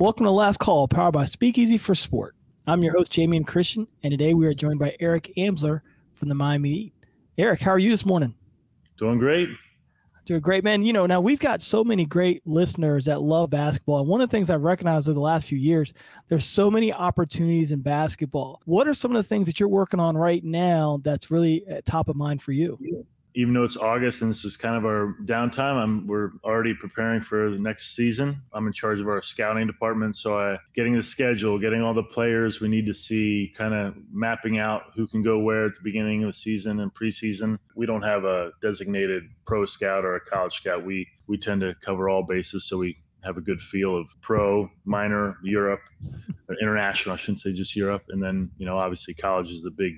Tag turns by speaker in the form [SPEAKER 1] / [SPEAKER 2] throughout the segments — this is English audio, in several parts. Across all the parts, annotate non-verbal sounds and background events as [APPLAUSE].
[SPEAKER 1] Welcome to Last Call, powered by Speakeasy for Sport. I'm your host, Jamion Christian, and today we are joined by Eric Amsler from the Miami Heat. Eric, how are you this morning?
[SPEAKER 2] Doing great.
[SPEAKER 1] Doing great, man. You know, now we've got so many great listeners that love basketball. And one of the things I've recognized over the last few years, there's so many opportunities in basketball. What are some of the things that you're working on right now that's really uh, top of mind for you?
[SPEAKER 2] Even though it's August and this is kind of our downtime, I'm we're already preparing for the next season. I'm in charge of our scouting department, so I getting the schedule, getting all the players we need to see, kind of mapping out who can go where at the beginning of the season and preseason. We don't have a designated pro scout or a college scout. We we tend to cover all bases, so we have a good feel of pro, minor, Europe, international. I shouldn't say just Europe, and then you know obviously college is the big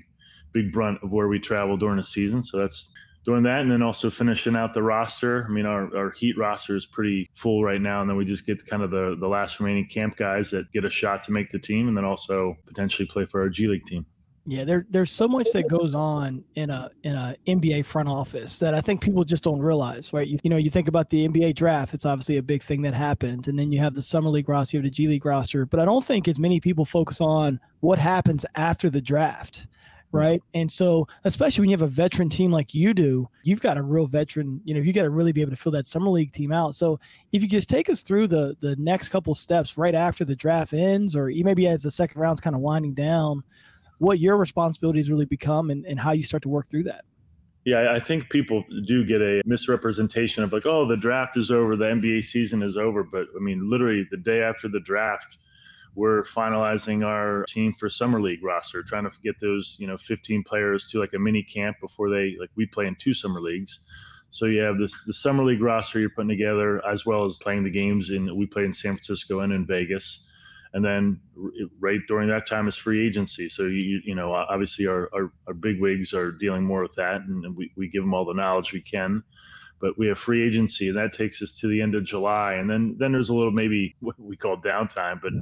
[SPEAKER 2] big brunt of where we travel during the season. So that's doing that and then also finishing out the roster. I mean, our, our Heat roster is pretty full right now. And then we just get kind of the, the last remaining camp guys that get a shot to make the team and then also potentially play for our G League team.
[SPEAKER 1] Yeah, there, there's so much that goes on in a in a NBA front office that I think people just don't realize, right? You, you know, you think about the NBA draft; it's obviously a big thing that happens, and then you have the summer league roster, you have the G League roster. But I don't think as many people focus on what happens after the draft Mm-hmm. right? And so, especially when you have a veteran team like you do, you've got a real veteran. You know, you got to really be able to fill that summer league team out. So, if you just take us through the the next couple steps right after the draft ends, or maybe as the second round's kind of winding down, what your responsibilities really become, and, and how you start to work through that.
[SPEAKER 2] Yeah, I think people do get a misrepresentation of like, oh, the draft is over, the NBA season is over. But I mean, literally the day after the draft, we're finalizing our team for summer league roster, trying to get those you know 15 players to like a mini camp before they like we play in two summer leagues. So you have this the summer league roster you're putting together as well as playing the games in we play in San Francisco and in Vegas. And then right during that time is free agency. So you you know obviously our our, our big wigs are dealing more with that, and we, we give them all the knowledge we can but we have free agency and that takes us to the end of July. And then, then there's a little, maybe what we call downtime, but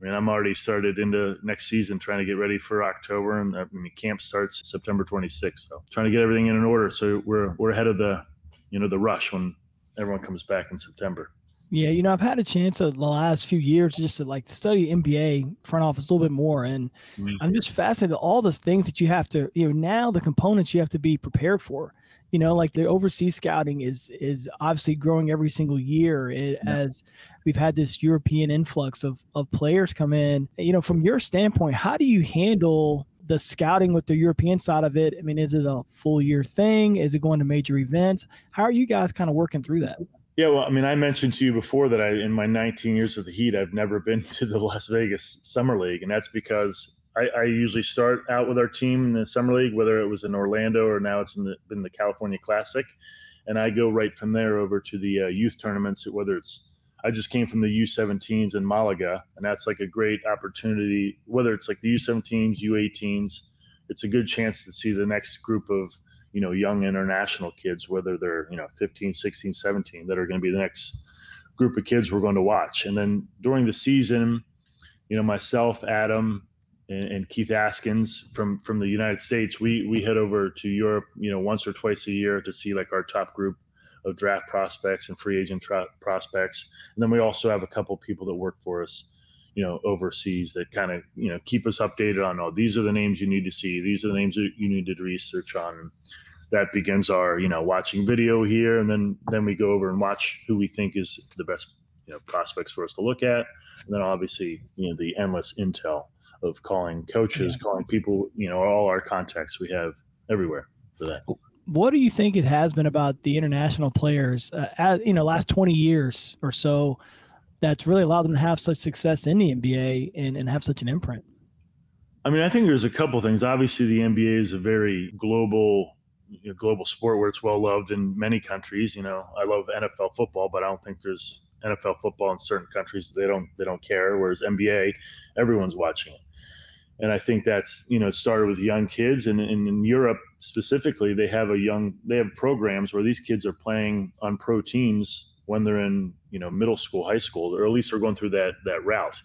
[SPEAKER 2] I mean, I'm already started into next season trying to get ready for October and I mean, camp starts September 26th. So trying to get everything in an order. So we're, we're ahead of the, you know, the rush when everyone comes back in September.
[SPEAKER 1] Yeah, you know, I've had a chance the last few years just to like study NBA front office a little bit more, and mm-hmm. I'm just fascinated all those things that you have to, you know, now the components you have to be prepared for you know like the overseas scouting is is obviously growing every single year it, yeah. as we've had this european influx of of players come in. You know from your standpoint how do you handle the scouting with the european side of it? I mean is it a full year thing? Is it going to major events? How are you guys kind of working through that?
[SPEAKER 2] Yeah, well, I mean, I mentioned to you before that I, in my 19 years with the Heat, I've never been [LAUGHS] to the Las Vegas Summer League, and that's because I, I, usually start out with our team in the summer league, whether it was in Orlando or now it's in the, in the California Classic, and I go right from there over to the uh, youth tournaments. Whether it's I just came from the U17s in Malaga, and that's like a great opportunity. Whether it's like the U17s, U18s, it's a good chance to see the next group of you know young international kids, whether they're you know 15, 16, 17, that are going to be the next group of kids we're going to watch. And then during the season, you know, myself, Adam, and, and, Keith Askins from from the United States, we we head over to Europe, you know, once or twice a year to see like our top group of draft prospects and free agent tra- prospects, and then we also have a couple people that work for us, you know, overseas that kind of you know keep us updated on oh these are the names you need to see, these are the names that you need to research on. That begins our you know watching video here, and then then we go over and watch who we think is the best you know prospects for us to look at, and then obviously you know the endless intel of calling coaches, yeah. calling people, you know, all our contacts we have everywhere for that.
[SPEAKER 1] What do you think it has been about the international players, uh, as, you know, last 20 years or so that's really allowed them to have such success in the NBA and, and have such an imprint?
[SPEAKER 2] I mean, I think there's a couple things. Obviously, the NBA is a very global, you know, global sport where it's well loved in many countries. You know, I love NFL football, but I don't think there's NFL football in certain countries they don't they don't care. Whereas NBA, everyone's watching it and I think that's you know started with young kids, and, and, in Europe specifically, they have a young they have programs where these kids are playing on pro teams when they're in you know middle school, high school, or at least they're going through that that route.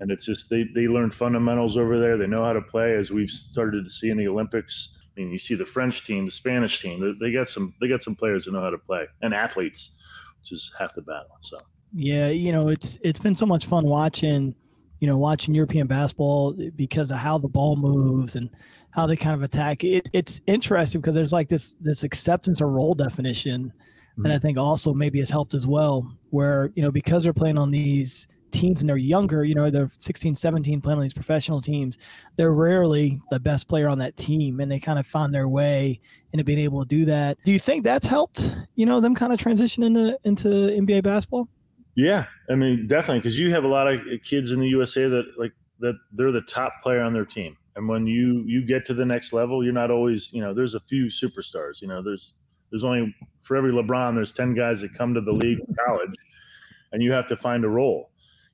[SPEAKER 2] And it's just they they learn fundamentals over there. They know how to play, as we've started to see in the Olympics. I mean, you see the French team, the Spanish team. They, they got some they got some players who know how to play and athletes, which is half the battle. So
[SPEAKER 1] yeah, you know, it's it's been so much fun watching you know, watching European basketball because of how the ball moves and how they kind of attack. It, it's interesting because there's like this this acceptance or role definition mm-hmm. that I think also maybe has helped as well. Where you know because they're playing on these teams and they're younger, you know, they're 16, 17 playing on these professional teams. They're rarely the best player on that team, and they kind of find their way into being able to do that. Do you think that's helped? You know, them kind of transition into into NBA basketball.
[SPEAKER 2] Yeah, I mean, definitely, because you have a lot of kids in the USA that like that they're the top player on their team, and when you you get to the next level, you're not always, you know, there's a few superstars. You know, there's there's only for every LeBron, there's ten guys that come to the league in college, and you have to find a role.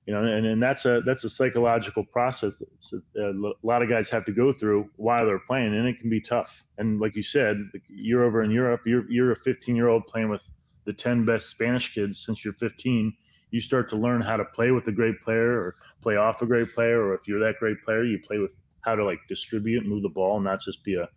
[SPEAKER 2] You know, and, and that's a that's a psychological process that uh, a lot of guys have to go through while they're playing, and it can be tough. And like you said, you're over in Europe, you're you're a 15 year old playing with the 10 best Spanish kids since you're 15 you start to learn how to play with a great player or play off a great player or if you're that great player you play with how to like distribute move the ball and not just be a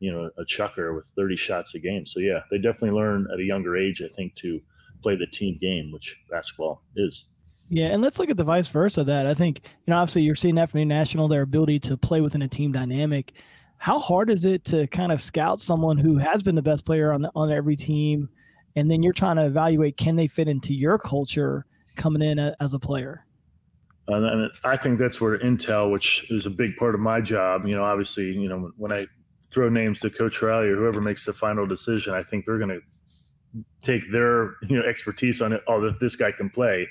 [SPEAKER 2] you know a chucker with 30 shots a game so yeah they definitely learn at a younger age i think to play the team game which basketball is
[SPEAKER 1] yeah, and let's look at the vice versa. That I think you know, obviously, you're seeing that from the national, their ability to play within a team dynamic. How hard is it to kind of scout someone who has been the best player on the, on every team, and then you're trying to evaluate can they fit into your culture coming in as a player?
[SPEAKER 2] and I think that's where Intel, which is a big part of my job, you know, obviously, you know, when I throw names to Coach Riley or whoever makes the final decision, I think they're going to take their you know expertise on it. Oh, if this guy can play,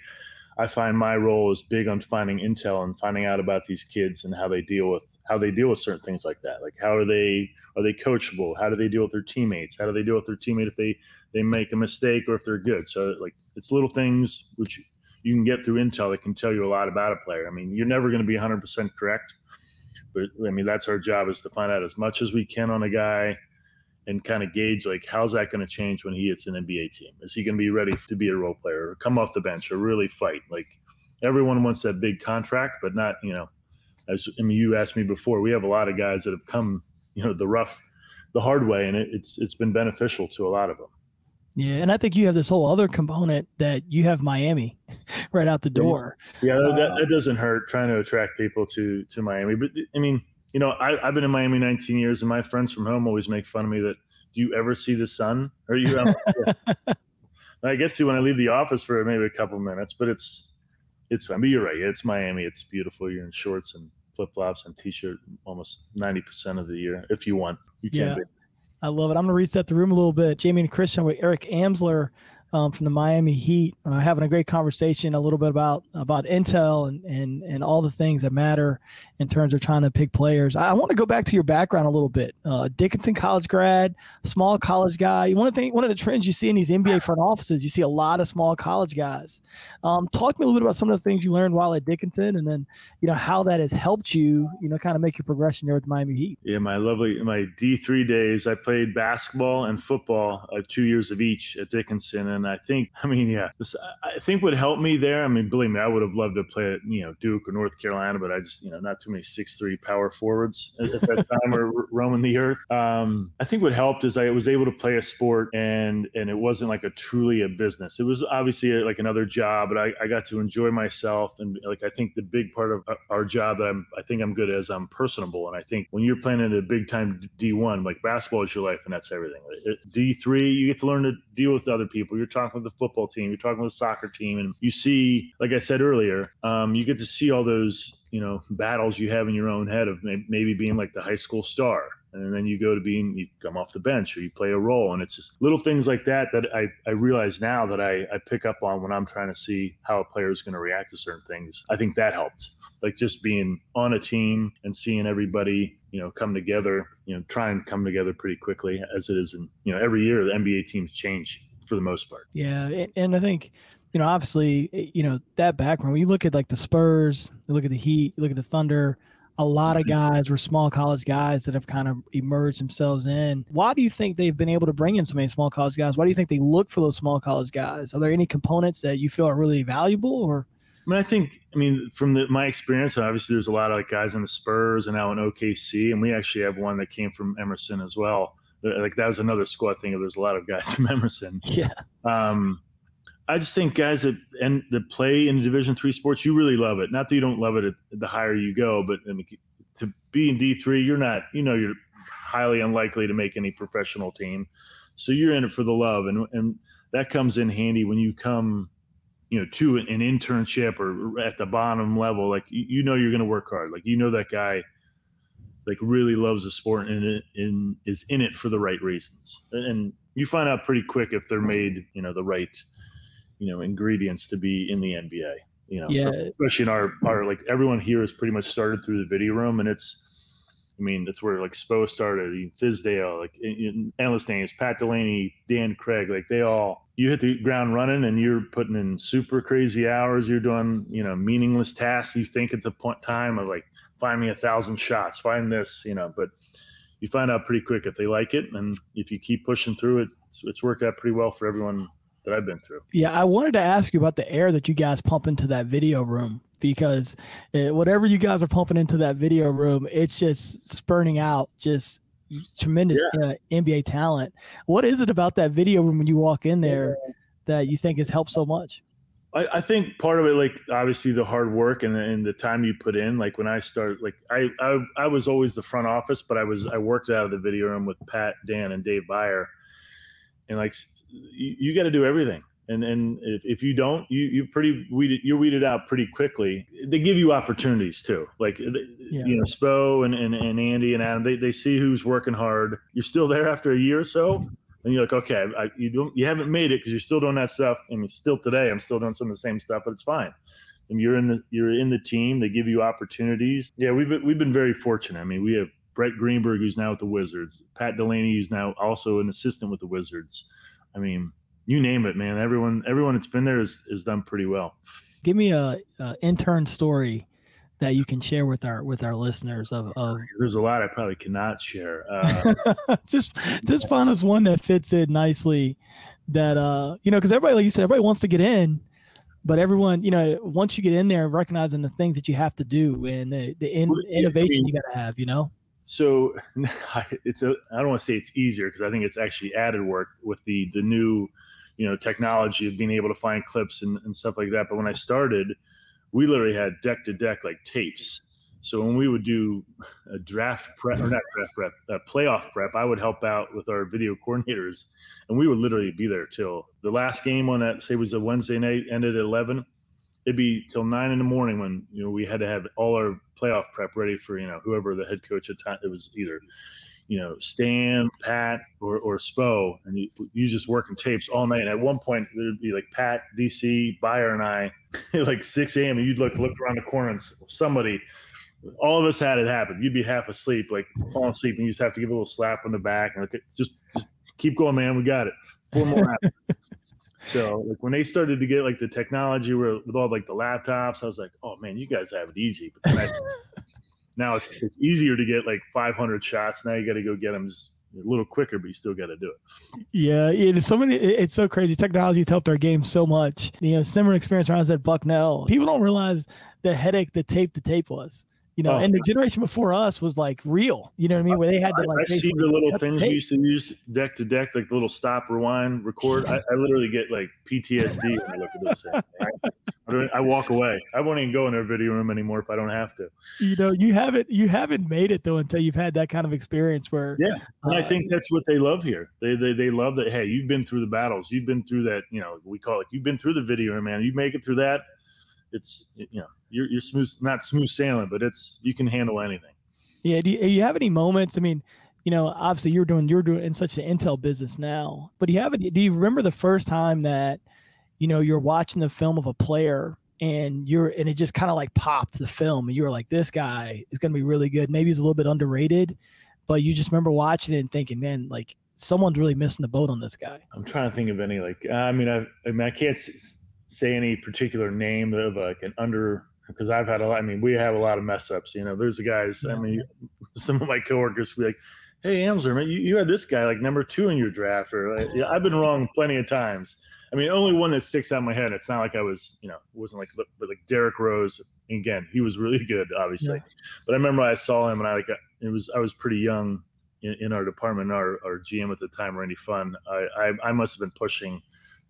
[SPEAKER 2] I find my role is big on finding intel and finding out about these kids and how they deal with how they deal with certain things like that. Like how are they are they coachable? How do they deal with their teammates? How do they deal with their teammate if they they make a mistake or if they're good? So like it's little things which you can get through intel that can tell you a lot about a player. I mean, you're never going to be 100% correct, but I mean, that's our job is to find out as much as we can on a guy and kind of gauge like how's that going to change when he hits an NBA team? Is he going to be ready to be a role player or come off the bench or really fight? Like everyone wants that big contract, but not, you know, as I mean, you asked me before, we have a lot of guys that have come, you know, the rough, the hard way, and it, it's it's been beneficial to a lot of them.
[SPEAKER 1] Yeah, and I think you have this whole other component that you have Miami [LAUGHS] right out the door.
[SPEAKER 2] Yeah, that, uh, that doesn't hurt trying to attract people to to Miami. But I mean, you know, I, have been in Miami 19 years, and my friends from home always make fun of me that do you ever see the sun? Or you? [LAUGHS] I get to when I leave the office for maybe a couple minutes, but it's it's fun. But you're right. It's Miami. It's beautiful. You're in shorts and flip flops and t-shirt almost 90% of the year if you want. You can yeah. be.
[SPEAKER 1] I love it. I'm going to reset the room a little bit. Jamion Christian with Eric Amsler um, from the Miami Heat, uh, having a great conversation a little bit about about Intel and and and all the things that matter in terms of trying to pick players. I, I want to go back to your background a little bit. Uh, Dickinson college grad, small college guy. One of the one of the trends you see in these NBA front offices, you see a lot of small college guys. Um, talk to me a little bit about some of the things you learned while at Dickinson, and then you know how that has helped you, you know, kind of make your progression there with the Miami Heat.
[SPEAKER 2] Yeah, my lovely my D three days, I played basketball and football, uh, two years of each at Dickinson, and and I think, [LAUGHS] I mean, yeah, this, I think would help me there. I mean, believe me, I would have loved to play at, you know, Duke or North Carolina, but I just, you know, not too many six three power forwards [LAUGHS] at, that time were roaming the earth. Um, I think what helped is I was able to play a sport and, and it wasn't like a truly a business. It was obviously a, like another job, but I, I got to enjoy myself. And like, I think the big part of our job that I'm, I think I'm good as I'm personable. And I think when you're playing in a big time D1, like basketball is your life and that's everything. D3, you get to learn to deal with other people. You're talking with the football team, you're talking with the soccer team, and you see, like I said earlier, um, you get to see all those you know battles you have in your own head of maybe being like the high school star and then you go to being you come off the bench or you play a role and it's just little things like that that i, I realize now that I, I pick up on when i'm trying to see how a player is going to react to certain things. I think that helped. Like just being on a team and seeing everybody you know come together you know try and come together pretty quickly as it is in you know every year the nba teams change for the most part.
[SPEAKER 1] Yeah, and I think you know obviously eh, you know that background. When you look at like the Spurs, you look at the Heat, you look at the Thunder. a lot of mm-hmm. guys were small college guys that have kind of emerged themselves in. Why do you think they've been able to bring in so many small college guys? Why do you think they look for those small college guys? Are there any components that you feel are really valuable or?
[SPEAKER 2] I mean, I think, I mean, from the, my experience, obviously there's a lot of like guys in the Spurs and now in OKC, and we actually have one that came from Emerson as well. Like that was another squad thing. There's a lot of guys [LAUGHS] from Emerson.
[SPEAKER 1] Yeah.
[SPEAKER 2] Um, I just think guys that and that play in Division three sports, you really love it. Not that you don't love it the higher you go, but I mean, to be in D three, you're not. You know, you're highly unlikely to make any professional team, so you're in it for the love, and and that comes in handy when you come, you know, to an, internship or at the bottom level. Like you, you know, you're going to work hard. Like you know that guy, like really loves the sport and, and is in it for the right reasons, and you find out pretty quick if they're made, you know, the right you know ingredients to be in the NBA. You know,
[SPEAKER 1] yeah.
[SPEAKER 2] especially in our our like everyone here has pretty much started through the video room, and it's. I mean, that's where like Spo started, Fizdale, like in, endless names, Pat Delany, Dan Craig, like they all. You hit the ground running, and you're putting in super crazy hours. You're doing, you know, meaningless tasks. You think at the point time of like, find me a thousand shots, find this, you know, but you find out pretty quick if they like it, and if you keep pushing through it, it's, it's worked out pretty well for everyone that I've been through.
[SPEAKER 1] Yeah, I wanted to ask you about the air that you guys pump into that video room because it, uh, whatever you guys are pumping into that video room, it's just spurning out just tremendous yeah. uh, NBA talent. What is it about that video room when you walk in there that you think has helped so much?
[SPEAKER 2] I, I, think part of it, like obviously the hard work and, and the time you put in. Like when I started, like I, I I was always the front office, but I was I worked out of the video room with Pat, Dan, and Dave Byer, and like you, you got to do everything. And and if, if you don't, you you pretty weeded, you're weeded out pretty quickly. They give you opportunities too, like yeah. you know Spo and, and, and Andy and Adam. They, they see who's working hard. You're still there after a year or so, and you're like, okay, I, you don't you haven't made it because you're still doing that stuff. I mean, still today, I'm still doing some of the same stuff, but it's fine. And you're in the you're in the team. They give you opportunities. Yeah, we've been, we've been very fortunate. I mean, we have Brett Greenberg, who's now with the Wizards, Pat Delany, who's now also an assistant with the Wizards. I mean, you name it, man. Everyone, everyone that's been there is is done pretty well.
[SPEAKER 1] Give me a, a intern story that you can share with our with our listeners of, of...
[SPEAKER 2] there's a lot i probably cannot share uh, [LAUGHS]
[SPEAKER 1] just just find us one that fits in nicely that uh you know because everybody like you said everybody wants to get in but everyone you know once you get in there recognizing the things that you have to do and the, the in, innovation I mean, you got to have you know?
[SPEAKER 2] So [LAUGHS] it's a i don't want to say it's easier because i think it's actually added work with the the new you know technology of being able to find clips and, and stuff like that but when i started we literally had deck to deck like tapes so when we would do a draft prep or not draft prep a playoff prep i would help out with our video coordinators and we would literally be there till the last game on that say was a wednesday night ended at 11 it'd be till nine in the morning when you know we had to have all our playoff prep ready for you know whoever the head coach at time. It was either you know Stan, Pat, or or Spo, and you, you just working tapes all night. And at one point there'd be like Pat, DC, Byer, and I, [LAUGHS] like 6 a.m. and you'd look look around the corner and somebody. All of us had it happen. You'd be half asleep, like falling asleep, and you just have to give a little slap on the back and like, just just keep going, man. We got it. Four more [LAUGHS] So like when they started to get like the technology where, with all like the laptops, I was like, oh man, you guys have it easy. But I, now it's it's easier to get like 500 shots. Now you got to go get them a little quicker, but you still got to do it.
[SPEAKER 1] Yeah, it's so many. It's so crazy. Technology has helped our game so much. You uh, know, similar experience when I was at Bucknell. People don't realize the headache the tape to tape was you know, oh. and the generation before us was like real. You know what I mean? Where they had to like.
[SPEAKER 2] I, I see the little things we used to use deck to deck, like the little stop, rewind, record. I, I literally get like PTSD when I look at those things. Right? I walk away. I won't even go in their video room anymore if I don't have to.
[SPEAKER 1] You know, you haven't you haven't made it though until you've had that kind of experience where.
[SPEAKER 2] Yeah, and uh, I think that's what they love here. They, they they love that. Hey, you've been through the battles. You've been through that. You know, we call it. You've been through the video room, man. You make it through that. It's you know you're you're smooth, not smooth sailing, but it's you can handle anything.
[SPEAKER 1] Yeah. Do you, do you have any moments? I mean, you know, obviously you're doing you're doing in such an intel business now, but do you have any, do you remember the first time that you know you're watching the film of a player and you're and it just kind of like popped the film and you were like, this guy is going to be really good. Maybe he's a little bit underrated, but you just remember watching it and thinking, man, like someone's really missing the boat on this guy.
[SPEAKER 2] I'm trying to think of any like I mean I I mean I can't say any particular name of like an under because I've had a lot. I mean, we have a lot of mess ups. You know, there's the guys. I mean, [LAUGHS] some of my coworkers be like, "Hey, Amsler, man, you, you had this guy like number two in your draft," or like, yeah, I've been wrong plenty of times. I mean, only one that sticks out in my head. It's not like I was, you know, wasn't like, but like Derrick Rose. Again, he was really [LAUGHS] good, obviously. Yeah. But I remember I saw him, and I like it was I was pretty young in, in our department. Our our GM at the time, Randy Pfund. I I, I must have been pushing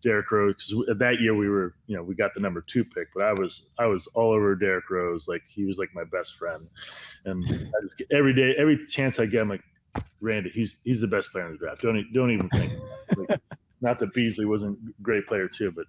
[SPEAKER 2] Derrick Rose because that year we were, you know, we got the number two pick, but I was I was all over Derrick Rose. Like he was like my best friend, and just, every day, every chance I get, I'm like, Randy, he's he's the best player in the draft. Don't don't even think. Like, [LAUGHS] not that Beasley wasn't a great player too, but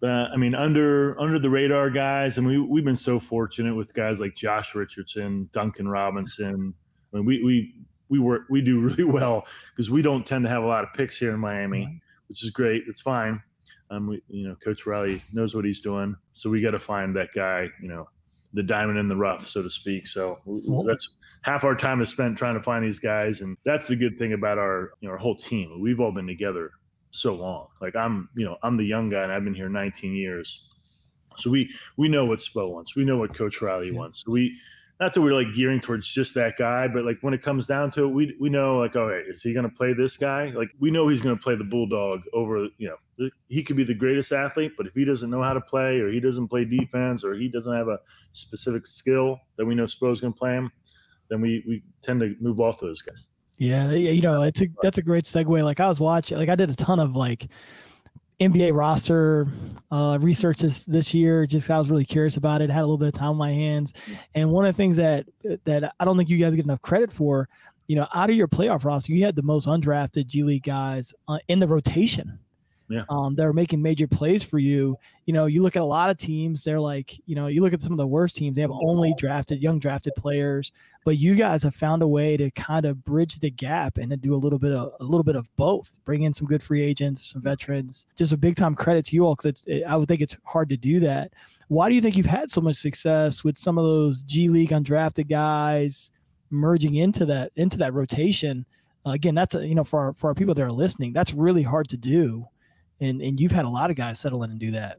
[SPEAKER 2] but uh, I mean under under the radar guys, and we we've been so fortunate with guys like Josh Richardson, Duncan Robinson. I mean we we we work we do [LAUGHS] really well because we don't tend to have a lot of picks here in Miami which is great. It's fine. Um, we, you know, Coach Riley knows what he's doing, so we got to find that guy. You know, the diamond in the rough, so to speak. So that's half our time is spent trying to find these guys, and that's the good thing about our you know our whole team. We've all been together so long. Like I'm, you know, I'm the young guy, and I've been here 19 years. So we we know what Spo wants. We know what Coach Riley wants. So we not that we're like gearing towards just that guy, but like when it comes down to it, we we know like, all right, is he going to play this guy? Like we know he's going to play the bulldog over. You know, he could be the greatest athlete, but if he doesn't know how to play, or he doesn't play defense, or he doesn't have a specific skill that we know Spo's going to play him, then we we tend to move off those guys.
[SPEAKER 1] Yeah, you know, it's a that's a great segue. Like I was watching, like I did a ton of like NBA roster uh, research this, this year. Just I was really curious about it. Had a little bit of time on my hands, and one of the things that that I don't think you guys get enough credit for, you know, out of your playoff roster, you had the most undrafted G League guys uh, in the rotation.
[SPEAKER 2] Yeah.
[SPEAKER 1] Um, they're making major plays for you. You know, you look at a lot of teams, they're like, you know, you look at some of the worst teams, they have only drafted young drafted players, but you guys have found a way to kind of bridge the gap and to do a little bit of a little bit of both. Bring in some good free agents, some veterans. Just a big time credit to you all because it, I would think it's hard to do that. Why do you think you've had so much success with some of those G League undrafted guys merging into that into that rotation? Uh, again, that's a, you know for our, for our people that are listening, that's really hard to do and and you've had a lot of guys settle in and do that.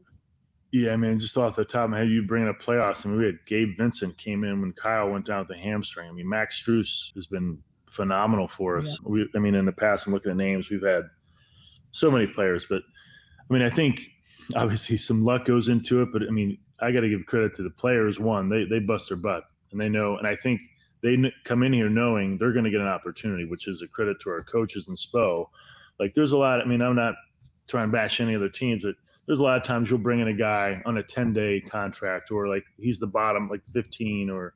[SPEAKER 2] Yeah, I mean, just off the top of my head, you bring up playoffs. I mean, we had Gabe Vincent came in when Kyle went down with the hamstring. I mean, Max Strus has been phenomenal for us. Yeah. We, I mean, in the past, I'm looking at names, we've had so many players, but I mean, I think obviously some luck goes into it, but I mean, I got to give credit to the players. One, they they bust their butt, and they know, and I think they come in here knowing they're going to get an opportunity, which is a credit to our coaches and Spo. Like, there's a lot. I mean, I'm not try and bash any other teams, but there's a lot of times you'll bring in a guy on a 10 day contract or like he's the bottom, like 15 or,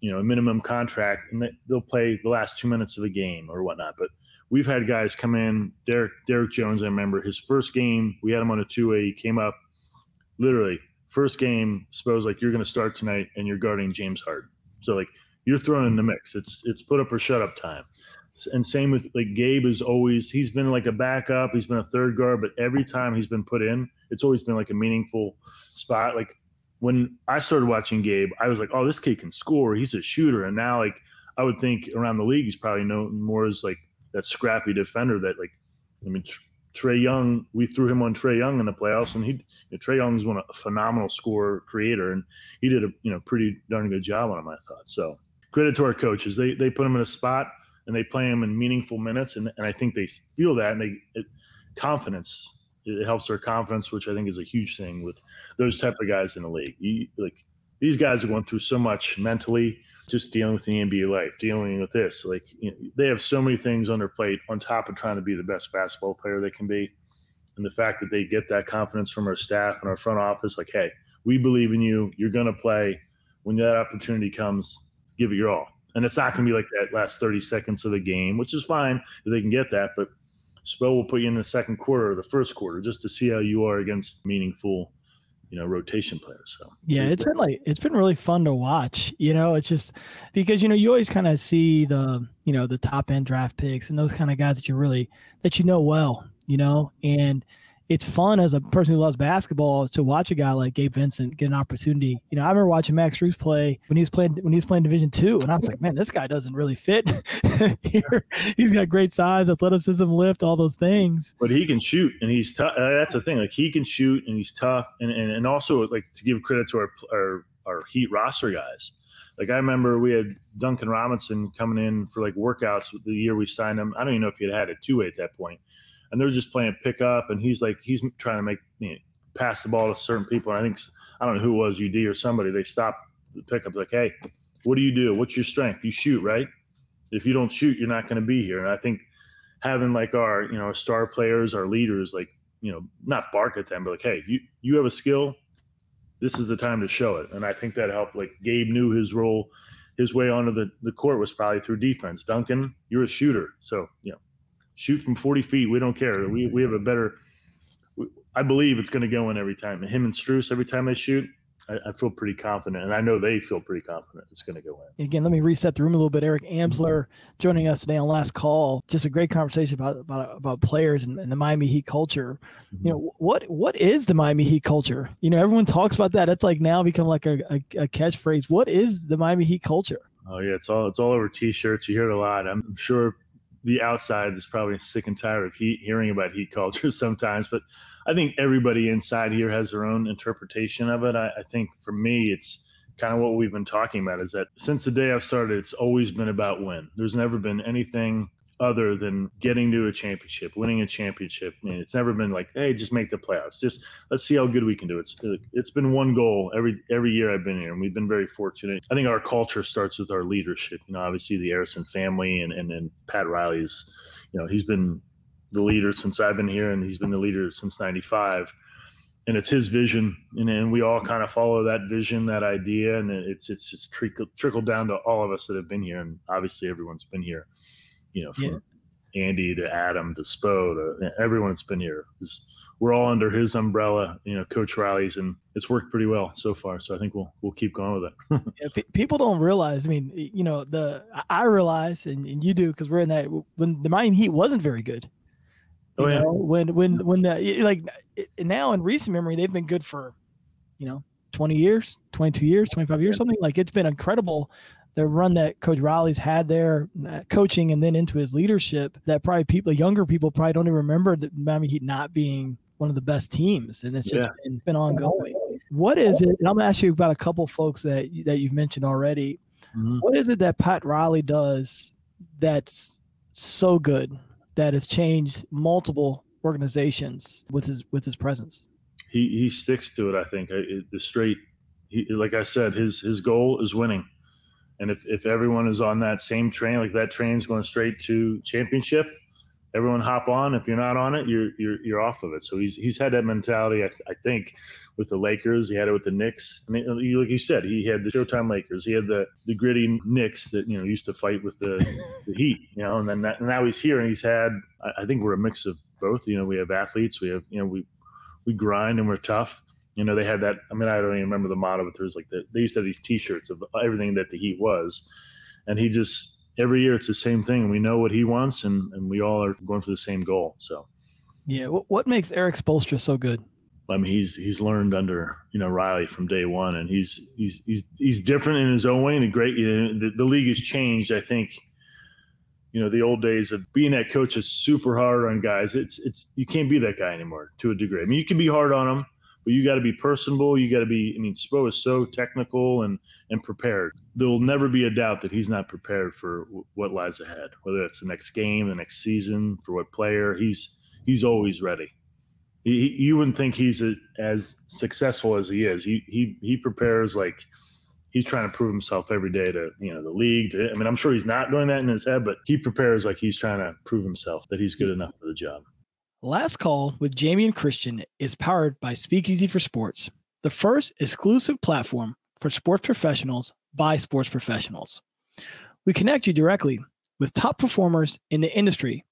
[SPEAKER 2] you know, a minimum contract and they'll play the last two minutes of the game or whatnot. But we've had guys come in, Derrick, Derrick Jones, I remember his first game, we had him on a two way, he came up literally first game, suppose like you're going to start tonight and you're guarding James Harden. So like you're thrown in the mix. It's, it's put up or shut up time and same with like Gabe is always he's been like a backup, he's been a third guard, but every time he's been put in, it's always been like a meaningful spot. Like when I started watching Gabe, I was like, oh, this kid can score. He's a shooter, and now like I would think around the league, he's probably known more as like that scrappy defender. That like, I mean, Trae Young, we threw him on Trae Young in the playoffs, and he you know, Trae Young's one a phenomenal scorer creator, and he did a you know pretty darn good job on him, I thought. So credit to our coaches. They they put him in a spot and they play them in meaningful minutes, and, and I think they feel that, and they it, confidence it helps their confidence, which I think is a huge thing with those type of guys in the league. You, like these guys are going through so much mentally, just dealing with the NBA life, dealing with this. Like you know, they have so many things on their plate on top of trying to be the best basketball player they can be, and the fact that they get that confidence from our staff and our front office, like, hey, we believe in you. You're going to play. When that opportunity comes, give it your all. And it's not going to be like that last 30 seconds of the game, which is fine if they can get that. But Spo will put you in the second quarter or the first quarter just to see how you are against meaningful, you know, rotation players. So
[SPEAKER 1] yeah, it's been like it's been really fun to watch. You know, it's just because you know you always kind of see the you know the top end draft picks and those kind of guys that you really that you know well. You know, and it's fun as a person who loves basketball to watch a guy like Gabe Vincent get an opportunity. You know, I remember watching Max Strus play when he was playing when he was playing Division two, and I was like, man, this guy doesn't really fit [LAUGHS] here. He's got great size, athleticism, lift, all those things.
[SPEAKER 2] But he can shoot, and he's tough. Uh, that's the thing. Like he can shoot, and he's tough, and and, and also like to give credit to our our our Heat roster guys. Like I remember we had Duncan Robinson coming in for like workouts the year we signed him. I don't even know if he had had a two way at that point and they're just playing pickup, and he's like he's trying to make you know, pass the ball to certain people. And I think I don't know who it was UD or somebody. They stopped the pickup like, hey, what do you do? What's your strength? You shoot, right? If you don't shoot, you're not going to be here. And I think having like our you know star players, our leaders, like you know not bark at them, but like, hey, you you have a skill. This is the time to show it. And I think that helped. Like Gabe knew his role his way onto the, the court was probably through defense. Duncan, you're a shooter. So, you know, shoot from 40 feet. We don't care. We, we have a better, I believe it's going to go in every time. And him and Strus, every time they shoot, I, I, feel pretty confident. And I know they feel pretty confident it's going to go in.
[SPEAKER 1] Again, let me reset the room a little bit. Eric Amsler joining us today on Last Call. Just a great conversation about about, about players and, and the Miami Heat culture. Mm-hmm. You know, what what is the Miami Heat culture? You know, everyone talks about that. It's like now become like a, a, a catchphrase. What is the Miami Heat culture?
[SPEAKER 2] Oh yeah, it's all it's all over t-shirts. You hear it a lot. I'm sure the outside is probably sick and tired of heat, hearing about heat culture [LAUGHS] sometimes, but I think everybody inside here has their own interpretation of it. I, I think for me, it's kind of what we've been talking about is that since the day I've started, it's always been about win. There's never been anything other than getting to a championship, winning a championship. I mean, it's never been like, hey, just make the playoffs. Just let's see how good we can do. It's it's been one goal every every year I've been here, and we've been very fortunate. I think our culture starts with our leadership. You know, obviously the Arison family and and, and Pat Riley's, you know, he's been the leader since I've been here, and he's been the leader since '95 and it's his vision and, and we all kind of follow that vision that idea and it's it's just trickle, trickled down to all of us that have been here and obviously everyone's been here you know, from yeah. Andy to Adam to Spo to everyone that's been here. We're all under his umbrella, you know, Coach Riley's, and it's worked pretty well so far. So I think we'll we'll keep going with
[SPEAKER 1] it. [LAUGHS] yeah, people don't realize. I mean, you know, the I realize, and, and you do because we're in that when the Miami Heat wasn't very good. Oh, you oh yeah. Know, when when when the like now in recent memory they've been good for, you know, 20 years, 22 years, 25 years, something like it's been incredible the run that Coach Riley's had there, uh, coaching, and then into his leadership, that probably people, younger people, probably don't even remember that Miami Heat not being one of the best teams, and it's just yeah. been, been, ongoing. What is it? And I'm gonna ask you about a couple folks that that you've mentioned already. Mm-hmm. What is it that Pat Riley does that's so good that has changed multiple organizations with his with his presence?
[SPEAKER 2] He he sticks to it. I think the straight. He, like I said, his his goal is winning and if, if everyone is on that same train, like that train's going straight to championship, everyone hop on. If you're not on it, you're you're you're off of it. So he's he's had that mentality. I, I think with the Lakers, he had it with the Knicks. I mean, like you said, he had the Showtime Lakers. He had the the gritty Knicks that you know used to fight with the, the Heat. You know, and then that, and now he's here and he's had. I, I think we're a mix of both. You know, we have athletes. We have you know we we grind and we're tough you know, they had that. I mean, I don't even remember the motto, but there's like the, they used to have these T-shirts of everything that the Heat was, and he just every year it's the same thing. We know what he wants, and and we all are going for the same goal. So,
[SPEAKER 1] yeah. What what makes Erik Spoelstra so good?
[SPEAKER 2] I mean, he's he's learned under you know Riley from day one, and he's he's he's he's different in his own way, and a great. You know, the, the league has changed. I think you know the old days of being that coach is super hard on guys it's it's you can't be that guy anymore to a degree i mean you can be hard on them but you got to be personable. You got to be. I mean, Spo is so technical and and prepared. There will never be a doubt that he's not prepared for w- what lies ahead. Whether it's the next game, the next season, for what player, he's he's always ready. He, he, you wouldn't think he's a, as successful as he is. He he he prepares like he's trying to prove himself every day to you know the league. To, I mean, I'm sure he's not doing that in his head, but he prepares like he's trying to prove himself that he's good mm. enough for the job.
[SPEAKER 1] Last Call with Jamion Christian is powered by Speakeasy for Sports, the first exclusive platform for sports professionals by sports professionals. We connect you directly with top performers in the industry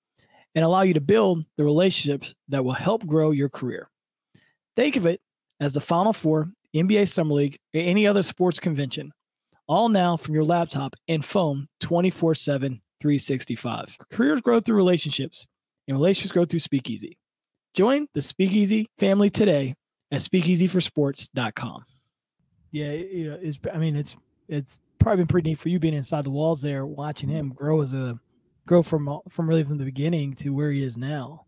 [SPEAKER 1] and allow you to build the relationships that will help grow your career. Think of it as the Final Four, NBA Summer League, or any other sports convention, all now from your laptop and phone 24 7, 365. Careers grow through relationships and relationships grow through Speakeasy. Join the Speakeasy family today at speakeasyforsports.com. Yeah, you know, it's, I mean, it's it's probably been pretty neat for you being inside the walls there, watching him grow as a grow from from really from the beginning to where he is now.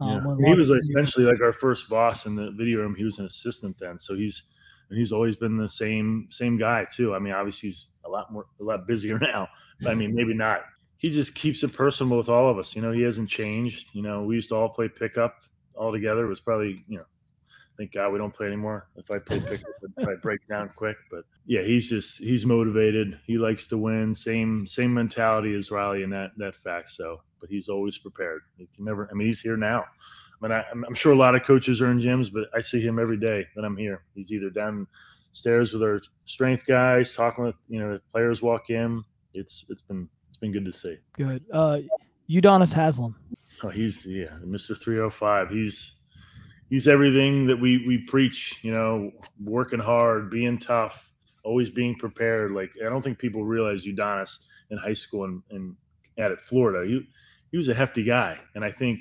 [SPEAKER 2] Um, yeah. He was essentially like our first boss in the video room. He was an assistant then, so he's and he's always been the same same guy too. I mean, obviously he's a lot more a lot busier [LAUGHS] now. But I mean, maybe not. He just keeps it personal with all of us. You know, he hasn't changed. You know, we used to all play pickup all together. It was probably you know thank God we don't play anymore. If I play pickup, I [LAUGHS] break down quick. But yeah, he's just he's motivated. He likes to win. Same same mentality as Riley in that that fact. So, but he's always prepared. He can never. I mean, he's here now. I mean, I, am sure a lot of coaches are in gyms, but I see him every day that I'm here. He's either downstairs with our strength guys, talking with you know if players walk in. It's it's been it's been good to see.
[SPEAKER 1] Good. Uh, Udonis Haslem.
[SPEAKER 2] Oh, he's yeah, Mr. 305. He's he's everything that we we preach. You know, working hard, being tough, always being prepared. Like I don't think people realize Udonis in high school and, and at Florida. He he was a hefty guy, and I think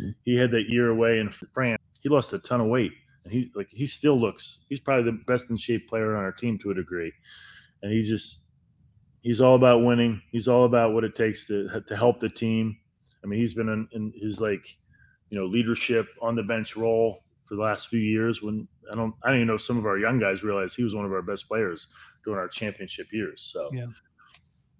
[SPEAKER 2] mm. he had that year away in France. He lost a ton of weight, and he like he still looks. He's probably the best in shape player on our team to a degree, and he just he's all about winning. He's all about what it takes to to help the team. I mean, he's been in, in his like you know, leadership on the bench role for the last few years. When I don't, I don't even know if some of our young guys realize he was one of our best players during our championship years. So, yeah,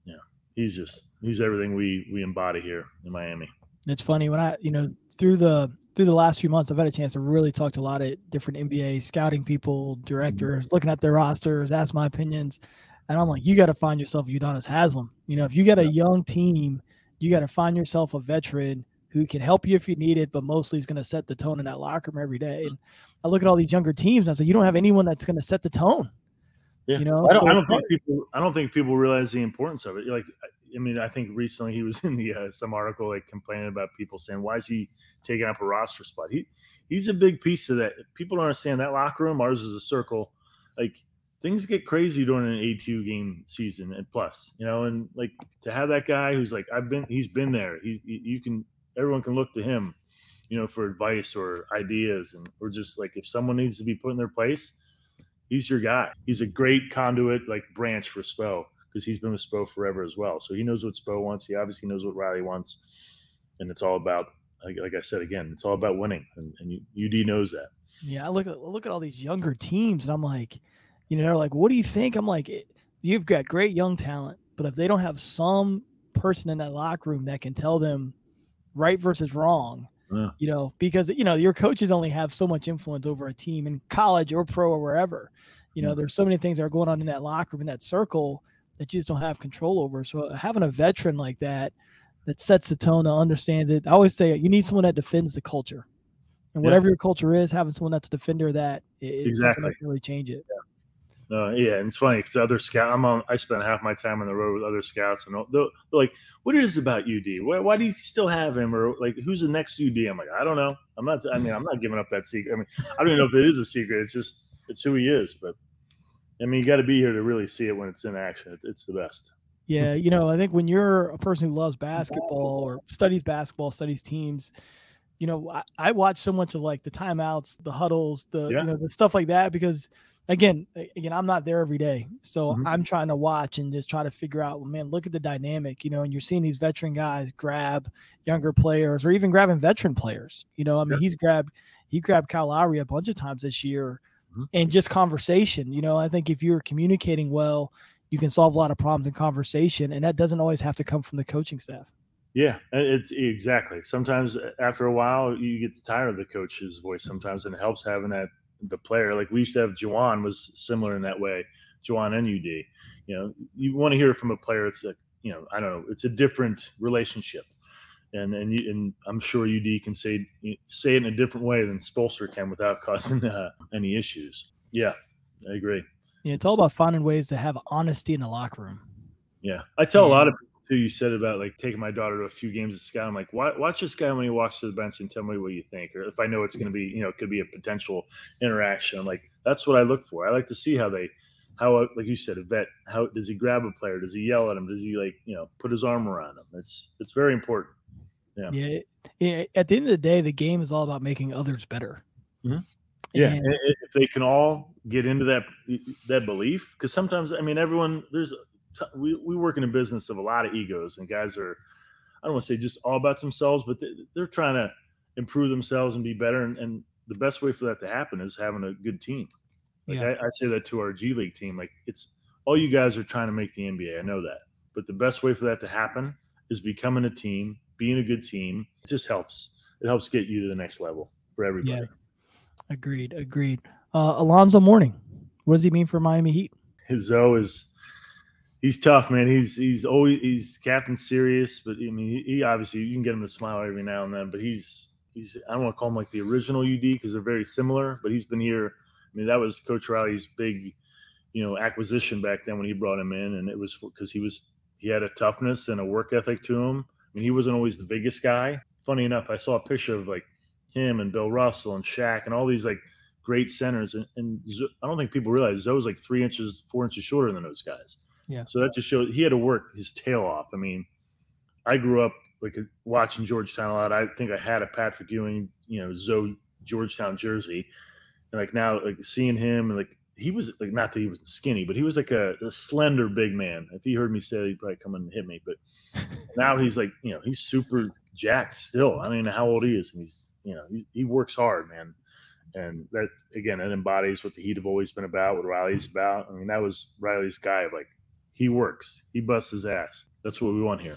[SPEAKER 2] yeah, he's just he's everything we we embody here in Miami.
[SPEAKER 1] It's funny when I, you know, through the through the last few months, I've had a chance to really talk to a lot of different NBA scouting people, directors, mm-hmm. looking at their rosters, ask my opinions. And I'm like, you got to find yourself Udonis Haslem. You know, if you got a young team, you got to find yourself a veteran who can help you if you need it, but mostly is going to set the tone in that locker room every day. And I look at all these younger teams and I say, you don't have anyone that's going to set the tone.
[SPEAKER 2] Yeah. You know, I don't, so, I don't, think people, I don't think people realize the importance of it. Like, I mean, I think recently he was [LAUGHS] in the, uh, some article, like complaining about people saying, why is he taking up a roster spot? He, he's a big piece of that. People don't understand that locker room. Ours is a circle. Like things get crazy during an A2 game season and plus, you know, and like to have that guy who's like, I've been, he's been there. He's, you can, everyone can look to him, you know, for advice or ideas, and or just like if someone needs to be put in their place, he's your guy. He's a great conduit, like branch for Spo because he's been with Spo forever as well. So he knows what Spo wants. He obviously knows what Riley wants, and it's all about, like, I said again, it's all about winning, and, and UD knows that.
[SPEAKER 1] Yeah, I look at look at all these younger teams, and I'm like, you know, they're like, what do you think? I'm like, eh, you've got great young talent, but if they don't have some person in that locker room that can tell them right versus wrong. Yeah. You know, because you know your coaches only have so much influence over a team in college or pro or wherever. You know, mm. there's so many things that are going on in that locker room, in that circle, that you just don't have control over. So uh, having a veteran like that that sets the tone, that understands it. I always say you need someone that defends the culture, and whatever yeah. your culture is, having someone that's a defender of that is exactly really change it.
[SPEAKER 2] Yeah. Uh, yeah, and it's funny because other scouts, I'm on. I spend half my time on the road with other scouts, and they're, they're like, "What is about UD? Why, why, do you still have him? Or like, who's the next UD?" I'm like, "I don't know. I'm not. I mean, I'm not giving up that secret. I mean, I don't even know if it is a secret. It's just it's who he is. But I mean, you got to be here to really see it when it's in action. It, it's the best."
[SPEAKER 1] Yeah, you know, I think when you're a person who loves basketball or studies basketball, studies teams, you know, I, I watch so much of like the timeouts, the huddles, the yeah. you know, the stuff like that because again, again, I'm not there every day, so mm-hmm. I'm trying to watch and just try to figure out. Well, man, look at the dynamic, you know. And you're seeing these veteran guys grab younger players, or even grabbing veteran players. You know, I mean, yeah. he's grabbed he grabbed Kyle Lowry a bunch of times this year, mm-hmm. and just conversation. You know, I think if you're communicating well, you can solve a lot of problems in conversation, and that doesn't always have to come from the coaching staff.
[SPEAKER 2] Yeah, it's exactly. Sometimes after a while, you get tired of the coach's voice. Sometimes, and it helps having that the player. Like we used to have Juwan was similar in that way. Juwan and UD. You know, you want to hear from a player. It's a you know, I don't know. It's a different relationship, and and you, and I'm sure UD can say say it in a different way than Spoelstra can without [LAUGHS] causing uh, any issues. Yeah, I agree.
[SPEAKER 1] Yeah, it's all about finding ways to have honesty in the locker room.
[SPEAKER 2] Yeah, I tell a lot of people too. You said about like taking my daughter to a few games of scout. I'm like, watch this guy when he walks to the bench and tell me what you think, or if I know it's going to be, you know, it could be a potential interaction. I'm like, that's what I look for. I like to see how they, how like you said, a vet. How does he grab a player? Does he yell at him? Does he like, you know, put his arm around him? It's it's very important. Yeah.
[SPEAKER 1] Yeah. yeah. At the end of the day, the game is all about making others better.
[SPEAKER 2] Mhm. Yeah,
[SPEAKER 1] And-
[SPEAKER 2] if they can all get into that that belief, because sometimes I mean everyone there's t- we we work in a business of a lot of egos and guys are I don't want to say just all about themselves, but they, they're trying to improve themselves and be better. And, and the best way for that to happen is having a good team. Like
[SPEAKER 1] Yeah.
[SPEAKER 2] I, I say that to our G League team, like it's all you guys are trying to make the NBA. I know that, but the best way for that to happen is becoming a team, being a good team. It just helps. It helps get you to the next level for everybody.
[SPEAKER 1] Agreed. Agreed. Uh, Alonzo Mourning. What does he mean for Miami Heat?
[SPEAKER 2] his Zoe is he's tough, man. He's he's always he's captain serious, but I mean he, he obviously you can get him to smile every now and then, but he's he's I don't want to call him like the original UD because they're very similar, but he's been here. I mean that was Coach Riley's big, you know, acquisition back then when he brought him in, and it was because he was he had a toughness and a work ethic to him. I mean he wasn't always the biggest guy. Funny enough, I saw a picture of like him and Bill Russell and Shaq and all these like great centers. And, and I don't think people realize Zo's like three inches, four inches shorter than those guys.
[SPEAKER 1] Yeah.
[SPEAKER 2] So that just shows he had to work his tail off. I mean, I grew up like watching Georgetown a lot. I think I had a Patrick Ewing, you know, Zo Georgetown jersey, and like now, like seeing him, and like he was like not that he was skinny, but he was like a, a slender big man. If he heard me say, he'd probably come and hit me. But [LAUGHS] now he's like, you know, he's super jacked still. I don't even know how old he is, and he's, you know, he, he works hard, man. And that again, it embodies what the Heat have always been about, what Riley's about. I mean, that was Riley's guy. Like he works, he busts his ass. That's what we want here.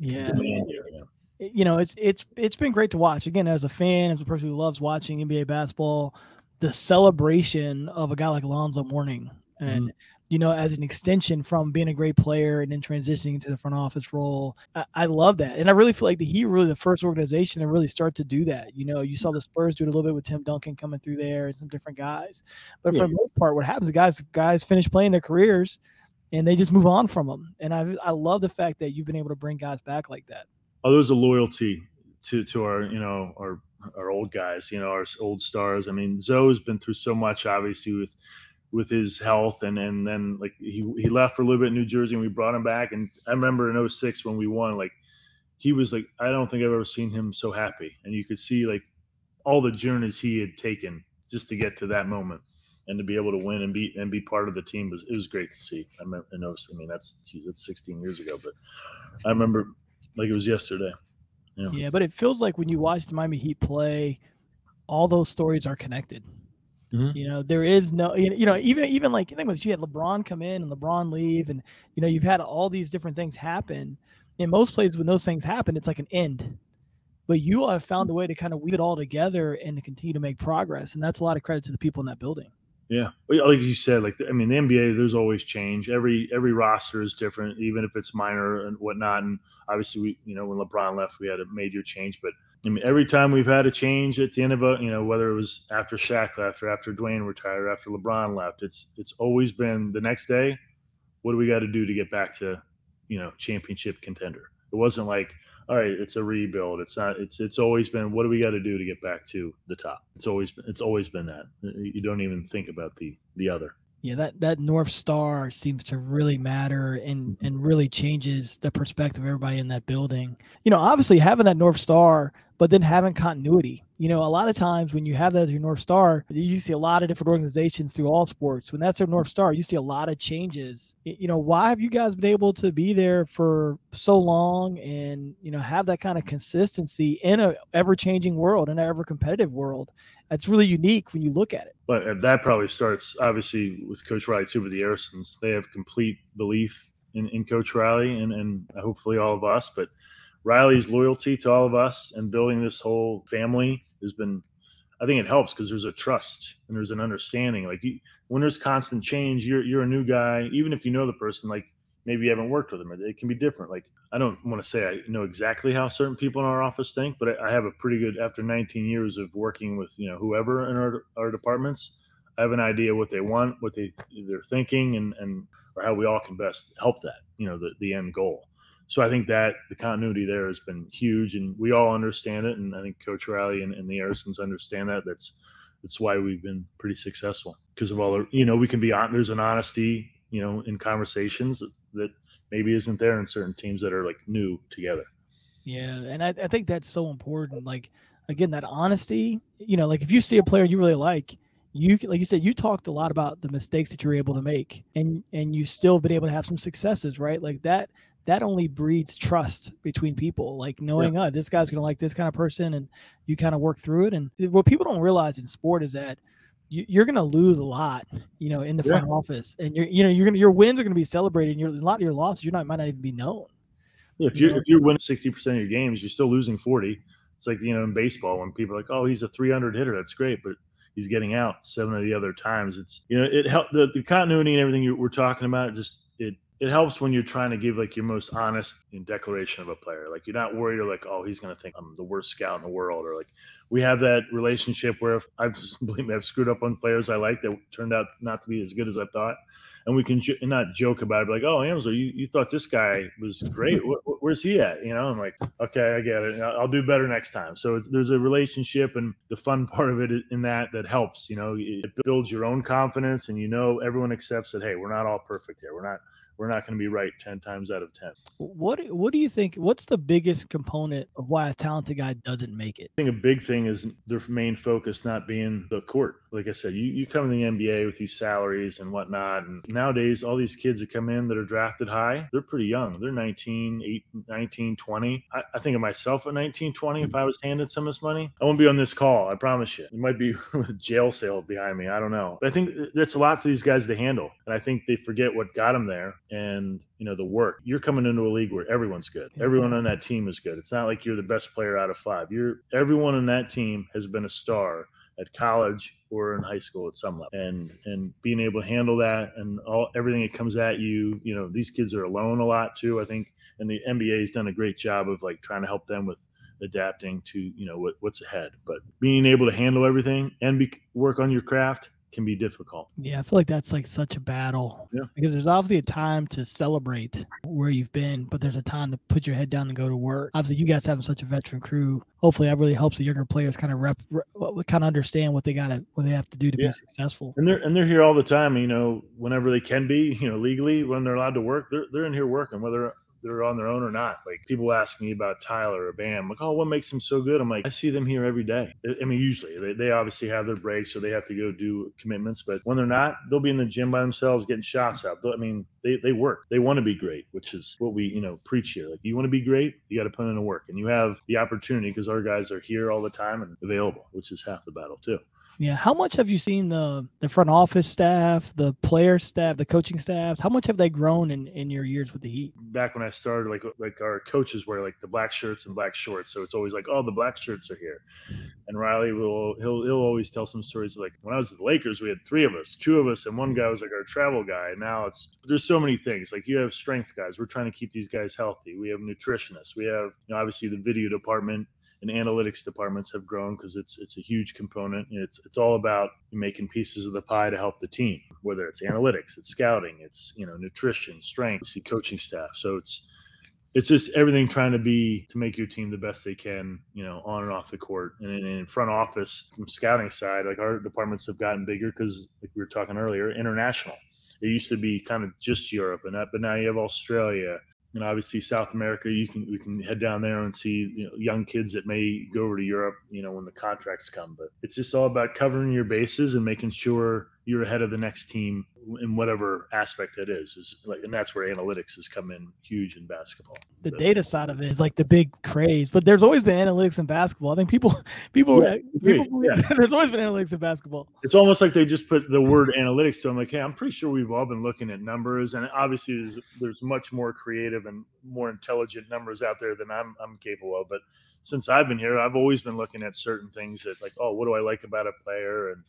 [SPEAKER 1] Yeah.
[SPEAKER 2] Here, yeah.
[SPEAKER 1] you know, it's it's it's been great to watch. Again, as a fan, as a person who loves watching NBA basketball, the celebration of a guy like Alonzo Mourning, and mm-hmm. you know, as an extension from being a great player and then transitioning into the front office role, I, I love that, and I really feel like the Heat really the first organization to really start to do that. You know, you saw the Spurs do it a little bit with Tim Duncan coming through there and some different guys, but for the most part, what happens? is Guys, guys finish playing their careers. And they just move on from them, and I I love the fact that you've been able to bring guys back like that.
[SPEAKER 2] oh, there's a loyalty to to our you know our our old guys, you know our old stars. I mean, Zo's been through so much, obviously with with his health, and and then like he he left for a little bit in New Jersey, and we brought him back. And I remember in 06 when we won, like he was like I don't think I've ever seen him so happy, and you could see like all the journeys he had taken just to get to that moment. And to be able to win and be and be part of the team was it was great to see. I remember, I know, I mean that's geez, that's 16 years ago, but I remember like it was yesterday. Yeah.
[SPEAKER 1] Yeah, but it feels like when you watch the Miami Heat play, all those stories are connected.
[SPEAKER 2] Mhm.
[SPEAKER 1] You know, there is no, you know, even even like you think with you had LeBron come in and LeBron leave, and you know, you've had all these different things happen. In most places, when those things happen, it's like an end. But you have found a way to kind of weave it all together and to continue to make progress, and that's a lot of credit to the people in that building.
[SPEAKER 2] Yeah, like you said, like I mean, the NBA, there's always change. Every every roster is different, even if it's minor and whatnot. And obviously, we you know when LeBron left, we had a major change. But I mean, every time we've had a change at the end of a, you know, whether it was after Shaq left or after Dwyane retired, after LeBron left, it's it's always been the next day. What do we got to do to get back to, you know, championship contender? It wasn't like, all right, it's a rebuild. It's not. It's it's always been. What do we got to do to get back to the top? It's always been. It's always been that. You don't even think about the the other.
[SPEAKER 1] Yeah, that that North Star seems to really matter and and really changes the perspective of everybody in that building. You know, obviously having that North Star, but then having continuity. You know, a lot of times when you have that as your North Star, you see a lot of different organizations through all sports. When that's their North Star, you see a lot of changes. You know, why have you guys been able to be there for so long and you know have that kind of consistency in a ever changing world, in an ever competitive world? That's really unique when you look at it.
[SPEAKER 2] But uh, that probably starts obviously with Coach Riley too. With the Arisons, they have complete belief in, in Coach Riley and and hopefully all of us. But Riley's loyalty to all of us and building this whole family has been. I think it helps because there's a trust and there's an understanding. Like you, when there's constant change, you're you're a new guy, even if you know the person. Like maybe you haven't worked with them, it, it can be different. Like I don't want to say I know exactly how certain people in our office think, but I, have a pretty good after 19 years of working with you know whoever in our our departments. I have an idea what they want, what they they're thinking, and and or how we all can best help that. You know, the the end goal. So I think that the continuity there has been huge, and we all understand it. And I think Coach Riley and, and the Arisons understand that. That's that's why we've been pretty successful because of all the you know we can be on. There's an honesty you know in conversations that maybe isn't there in certain teams that are like new together.
[SPEAKER 1] Yeah, and I, I think that's so important. Like again, that honesty. You know, like if you see a player you really like, you like you said, you talked a lot about the mistakes that you're able to make, and and you still been able to have some successes, right? Like that that only breeds trust between people like knowing yeah. oh, this guy's gonna like this kind of person and you kind of work through it and eh, what people don't realize in sport is that you, are going to lose a lot, you know, in the front yeah. office, and you're, you know, you're to your wins are going to be celebrated. And your a lot of your losses, you're not might not even be known.
[SPEAKER 2] If you if you're winning sixty percent of your games, you're still losing forty. It's like you know in baseball when people are like, "Oh, he's a 300 hitter, that's great," but he's getting out seven of the other times. It's you know it helped the, the continuity and everything you, we're talking about. It just it it helps when you're trying to give like your most honest declaration of a player. Like you're not worried or like, oh, he's going to think I'm the worst scout in the world, or like we have that relationship where I've [LAUGHS] believe me, I've screwed up on players I like that turned out not to be as good as I thought, and we can not joke about it, like, oh, Amsler, you, you thought this guy was great. [LAUGHS] where's he at? You know, I'm like, okay, I get it. I'll do better next time. So there's a relationship, and the fun part of it in that that helps. You know, it builds your own confidence, and you know everyone accepts that. Hey, we're not all perfect here. We're not we're not going to be right 10 times out of 10.
[SPEAKER 1] What what do you think what's the biggest component of why a talented guy doesn't make it?
[SPEAKER 2] I think a big thing is their main focus not being the court. Like I said, you, you come in the NBA with these salaries and whatnot. And nowadays, all these kids that come in that are drafted high, they're pretty young. They're 19, 8, 19, 20. I, I think of myself at 19, 20, if I was handed some of this money, I won't be on this call. I promise you. It might be [LAUGHS] with a jail sale behind me. I don't know. But I think that's a lot for these guys to handle. And I think they forget what got them there and you know the work. You're coming into a league where everyone's good. Everyone on that team is good. It's not like you're the best player out of five. You're everyone on that team has been a star at college or in high school at some level. And and being able to handle that and all everything that comes at you you know these kids are alone a lot too i think. And the nba has done a great job of like trying to help them with adapting to you know what, what's ahead. But being able to handle everything and be, work on your craft can be difficult.
[SPEAKER 1] Yeah, I feel like that's like such a battle. Yeah. Because there's obviously a time to celebrate where you've been, but there's a time to put your head down and go to work. Obviously, you guys having such a veteran crew, hopefully that really helps the younger players kind of rep, rep kind of understand what they got to what they have to do to yeah. be successful.
[SPEAKER 2] And they're and they're here all the time. You know, whenever they can be, you know, legally when they're allowed to work, they're they're in here working, whether they're on their own or not. Like people ask me about Tyler or Bam, like, oh, what makes them so good? I'm like, I see them here every day. I mean, usually they, they obviously have their breaks or they have to go do commitments, but when they're not, they'll be in the gym by themselves getting shots up. I mean, they, they work. They want to be great, which is what we, you know, preach here. Like you want to be great, you got to put in the work and you have the opportunity because our guys are here all the time and available, which is half the battle too.
[SPEAKER 1] Yeah. How much have you seen the the front office staff, the player staff, the coaching staffs? How much have they grown in, in your years with the Heat?
[SPEAKER 2] Back when I started, like like our coaches wear like the black shirts and black shorts, so it's always like, oh, the black shirts are here. And Riley will he'll he'll always tell some stories like when I was at the Lakers, we had three of us, two of us, and one guy was like our travel guy. And now it's there's so many things. Like you have strength guys. We're trying to keep these guys healthy. We have nutritionists. We have you know, obviously the video department and analytics departments have grown because it's it's a huge component. It's it's all about making pieces of the pie to help the team, whether it's analytics, it's scouting, it's you know nutrition, strength, see coaching staff. So it's it's just everything trying to be to make your team the best they can, you know, on and off the court. And in front office, from scouting side, like our departments have gotten bigger because, like we were talking earlier, international. It used to be kind of just Europe, and that, but now you have Australia, and obviously South America, you can we can head down there and see you know, young kids that may go over to Europe, you know, when the contracts come. But it's just all about covering your bases and making sure you're ahead of the next team in whatever aspect it is. is like, and that's where analytics has come in huge in basketball.
[SPEAKER 1] The, the data side of it is like the big craze, but there's always been analytics in basketball. I think people, [LAUGHS] people, yeah, people yeah. [LAUGHS] there's always been analytics in basketball.
[SPEAKER 2] It's almost like they just put the word analytics to them. Like, hey, I'm pretty sure we've all been looking at numbers, and obviously there's, there's much more creative and more intelligent numbers out there than I'm I'm capable of. But since I've been here, I've always been looking at certain things that like, oh, what do I like about a player and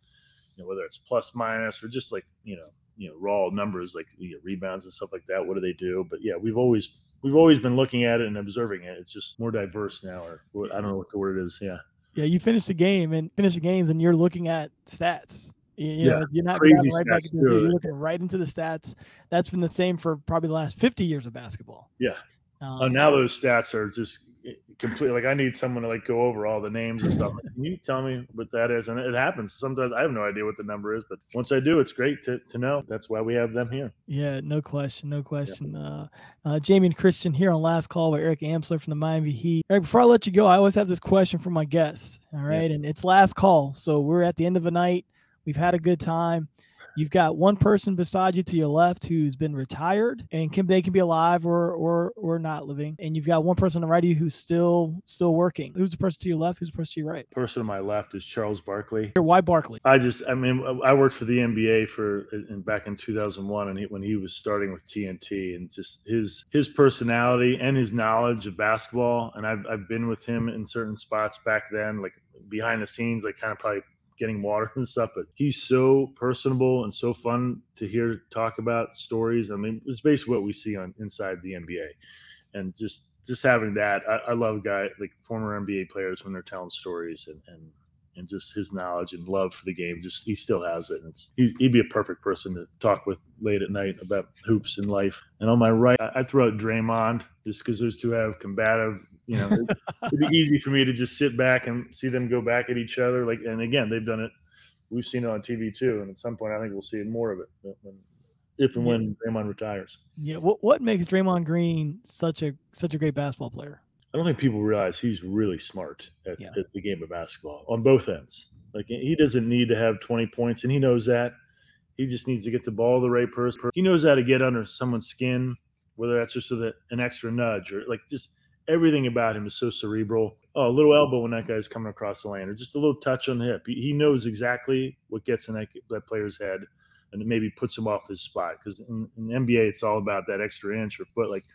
[SPEAKER 2] you know, whether it's plus minus or just like you know you know raw numbers like you know, rebounds and stuff like that. What do they do? But yeah, we've always we've always been looking at it and observing it. It's just more diverse now, or I don't know what the word is. Yeah.
[SPEAKER 1] Yeah, you finish the game and finish the games, and you're looking at stats. You, you
[SPEAKER 2] yeah,
[SPEAKER 1] know, you're not
[SPEAKER 2] crazy
[SPEAKER 1] right back into You're looking right into the stats. That's been the same for probably the last 50 years of basketball.
[SPEAKER 2] Yeah. Um, oh, now those stats are just completely like I need someone to like go over all the names and stuff. Can you tell me what that is? And it happens sometimes. I have no idea what the number is, but once I do, it's great to, to know. That's why we have them here.
[SPEAKER 1] Yeah, no question, no question. Yeah. Uh, uh, Jamion Christian here on last call with Eric Amsler from the Miami Heat. Eric, before I let you go, I always have this question for my guests. All right, yeah. and it's last call, so we're at the end of the night. We've had a good time. You've got one person beside you to your left who's been retired and can they can be alive or or or not living. And you've got one person on the right of you who's still still working. Who's the person to your left? Who's the person to your right?
[SPEAKER 2] Person to my left is Charles Barkley.
[SPEAKER 1] Why Barkley?
[SPEAKER 2] I just I mean I worked for the NBA for in, back in 2001 and he, when he was starting with TNT and just his his personality and his knowledge of basketball and I've I've been with him in certain spots back then like behind the scenes like kind of probably getting water and stuff, but he's so personable and so fun to hear talk about stories. I mean, it's basically what we see on inside the NBA, and just just having that, I, I love guy like former NBA players when they're telling stories and and and just his knowledge and love for the game. Just he still has it. And it's he'd be a perfect person to talk with late at night about hoops and life. And on my right, I throw out Draymond just because those two have combative you know, it'd, [LAUGHS] it'd be easy for me to just sit back and see them go back at each other. Like, and again, they've done it. We've seen it on TV too, and at some point, I think we'll see more of it when, if and when Draymond retires.
[SPEAKER 1] Yeah. What What makes Draymond Green such a such a great basketball player?
[SPEAKER 2] I don't think people realize he's really smart at, yeah. at the game of basketball on both ends. Like he doesn't need to have 20 points, and he knows that. He just needs to get the ball to the right person. He knows how to get under someone's skin, whether that's just with an extra nudge or like just everything about him is so cerebral. Oh, a little elbow when that guy's coming across the lane, or just a little touch on the hip. He, he knows exactly what gets in that, that player's head, and it maybe puts him off his spot. Because in, in, the NBA, it's all about that extra inch or foot. Like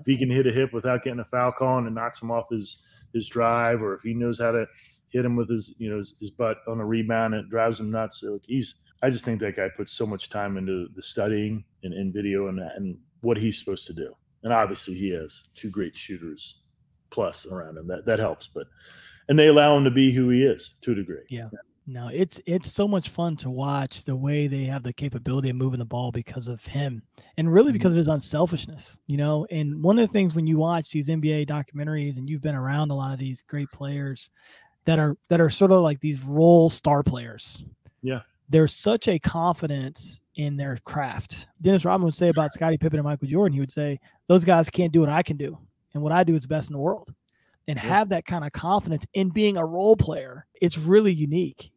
[SPEAKER 2] if he can hit a hip without getting a foul call and knocks him off his his drive, or if he knows how to hit him with his you know his, his butt on a rebound and it drives him nuts. Like he's I just think that guy puts so much time into the studying and in video and and what he's supposed to do and obviously he has two great shooters plus around him. That that helps, but and they allow him to be who he is to a degree.
[SPEAKER 1] Yeah. No, it's it's so much fun to watch the way they have the capability of moving the ball because of him, and really mm-hmm. because of his unselfishness. You know, and one of the things when you watch these NBA documentaries and you've been around a lot of these great players that are that are sort of like these role star players.
[SPEAKER 2] Yeah,
[SPEAKER 1] there's such a confidence in their craft. Dennis Rodman would say about Scottie Pippen and Michael Jordan, he would say, Those guys can't do what I can do. And what I do is the best in the world. And have that kind of confidence in being a role player. It's really unique.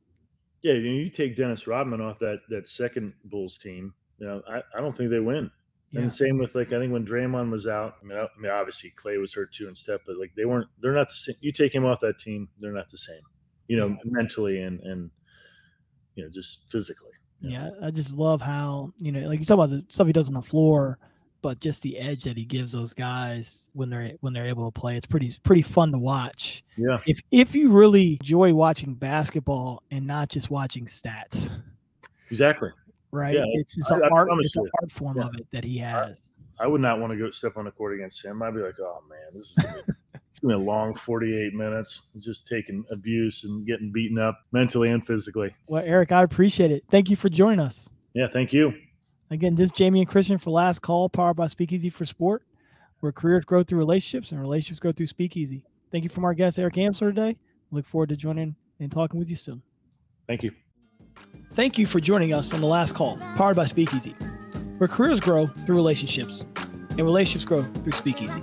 [SPEAKER 2] Yeah, you take Dennis Rodman off that that second Bulls team, you know, I, I don't think they win. Yeah. And the same with like I think when Draymond was out, I mean, I, I mean obviously Klay was hurt too and stuff, but like they weren't they're not the same. You take him off that team, they're not the same. You know, yeah. mentally and and you know, just physically.
[SPEAKER 1] Yeah, I just love how you know, like you talk about the stuff he does on the floor, but just the edge that he gives those guys when they're when they're able to play, it's pretty pretty fun to watch.
[SPEAKER 2] Yeah.
[SPEAKER 1] If if you really enjoy watching basketball and not just watching stats.
[SPEAKER 2] Exactly.
[SPEAKER 1] Right. Yeah, it's it's an art it's an art form yeah. of it that he has.
[SPEAKER 2] I, I, would not want to go step on the court against him. I'd be like, oh man, this is [LAUGHS] it's gonna be a long 48 minutes just taking abuse and getting beaten up mentally and physically
[SPEAKER 1] well eric i appreciate it thank you for joining us
[SPEAKER 2] yeah thank you
[SPEAKER 1] again this is Jamion Christian for last call powered by speakeasy for sport where careers grow through relationships and relationships grow through speakeasy. Thank you from our guest eric amsler today. Look forward to joining and talking with you soon.
[SPEAKER 2] Thank you.
[SPEAKER 1] Thank you for joining us on the last call powered by speakeasy where careers grow through relationships and relationships grow through speakeasy.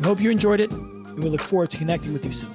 [SPEAKER 1] We hope you enjoyed it and we look forward to connecting with you soon.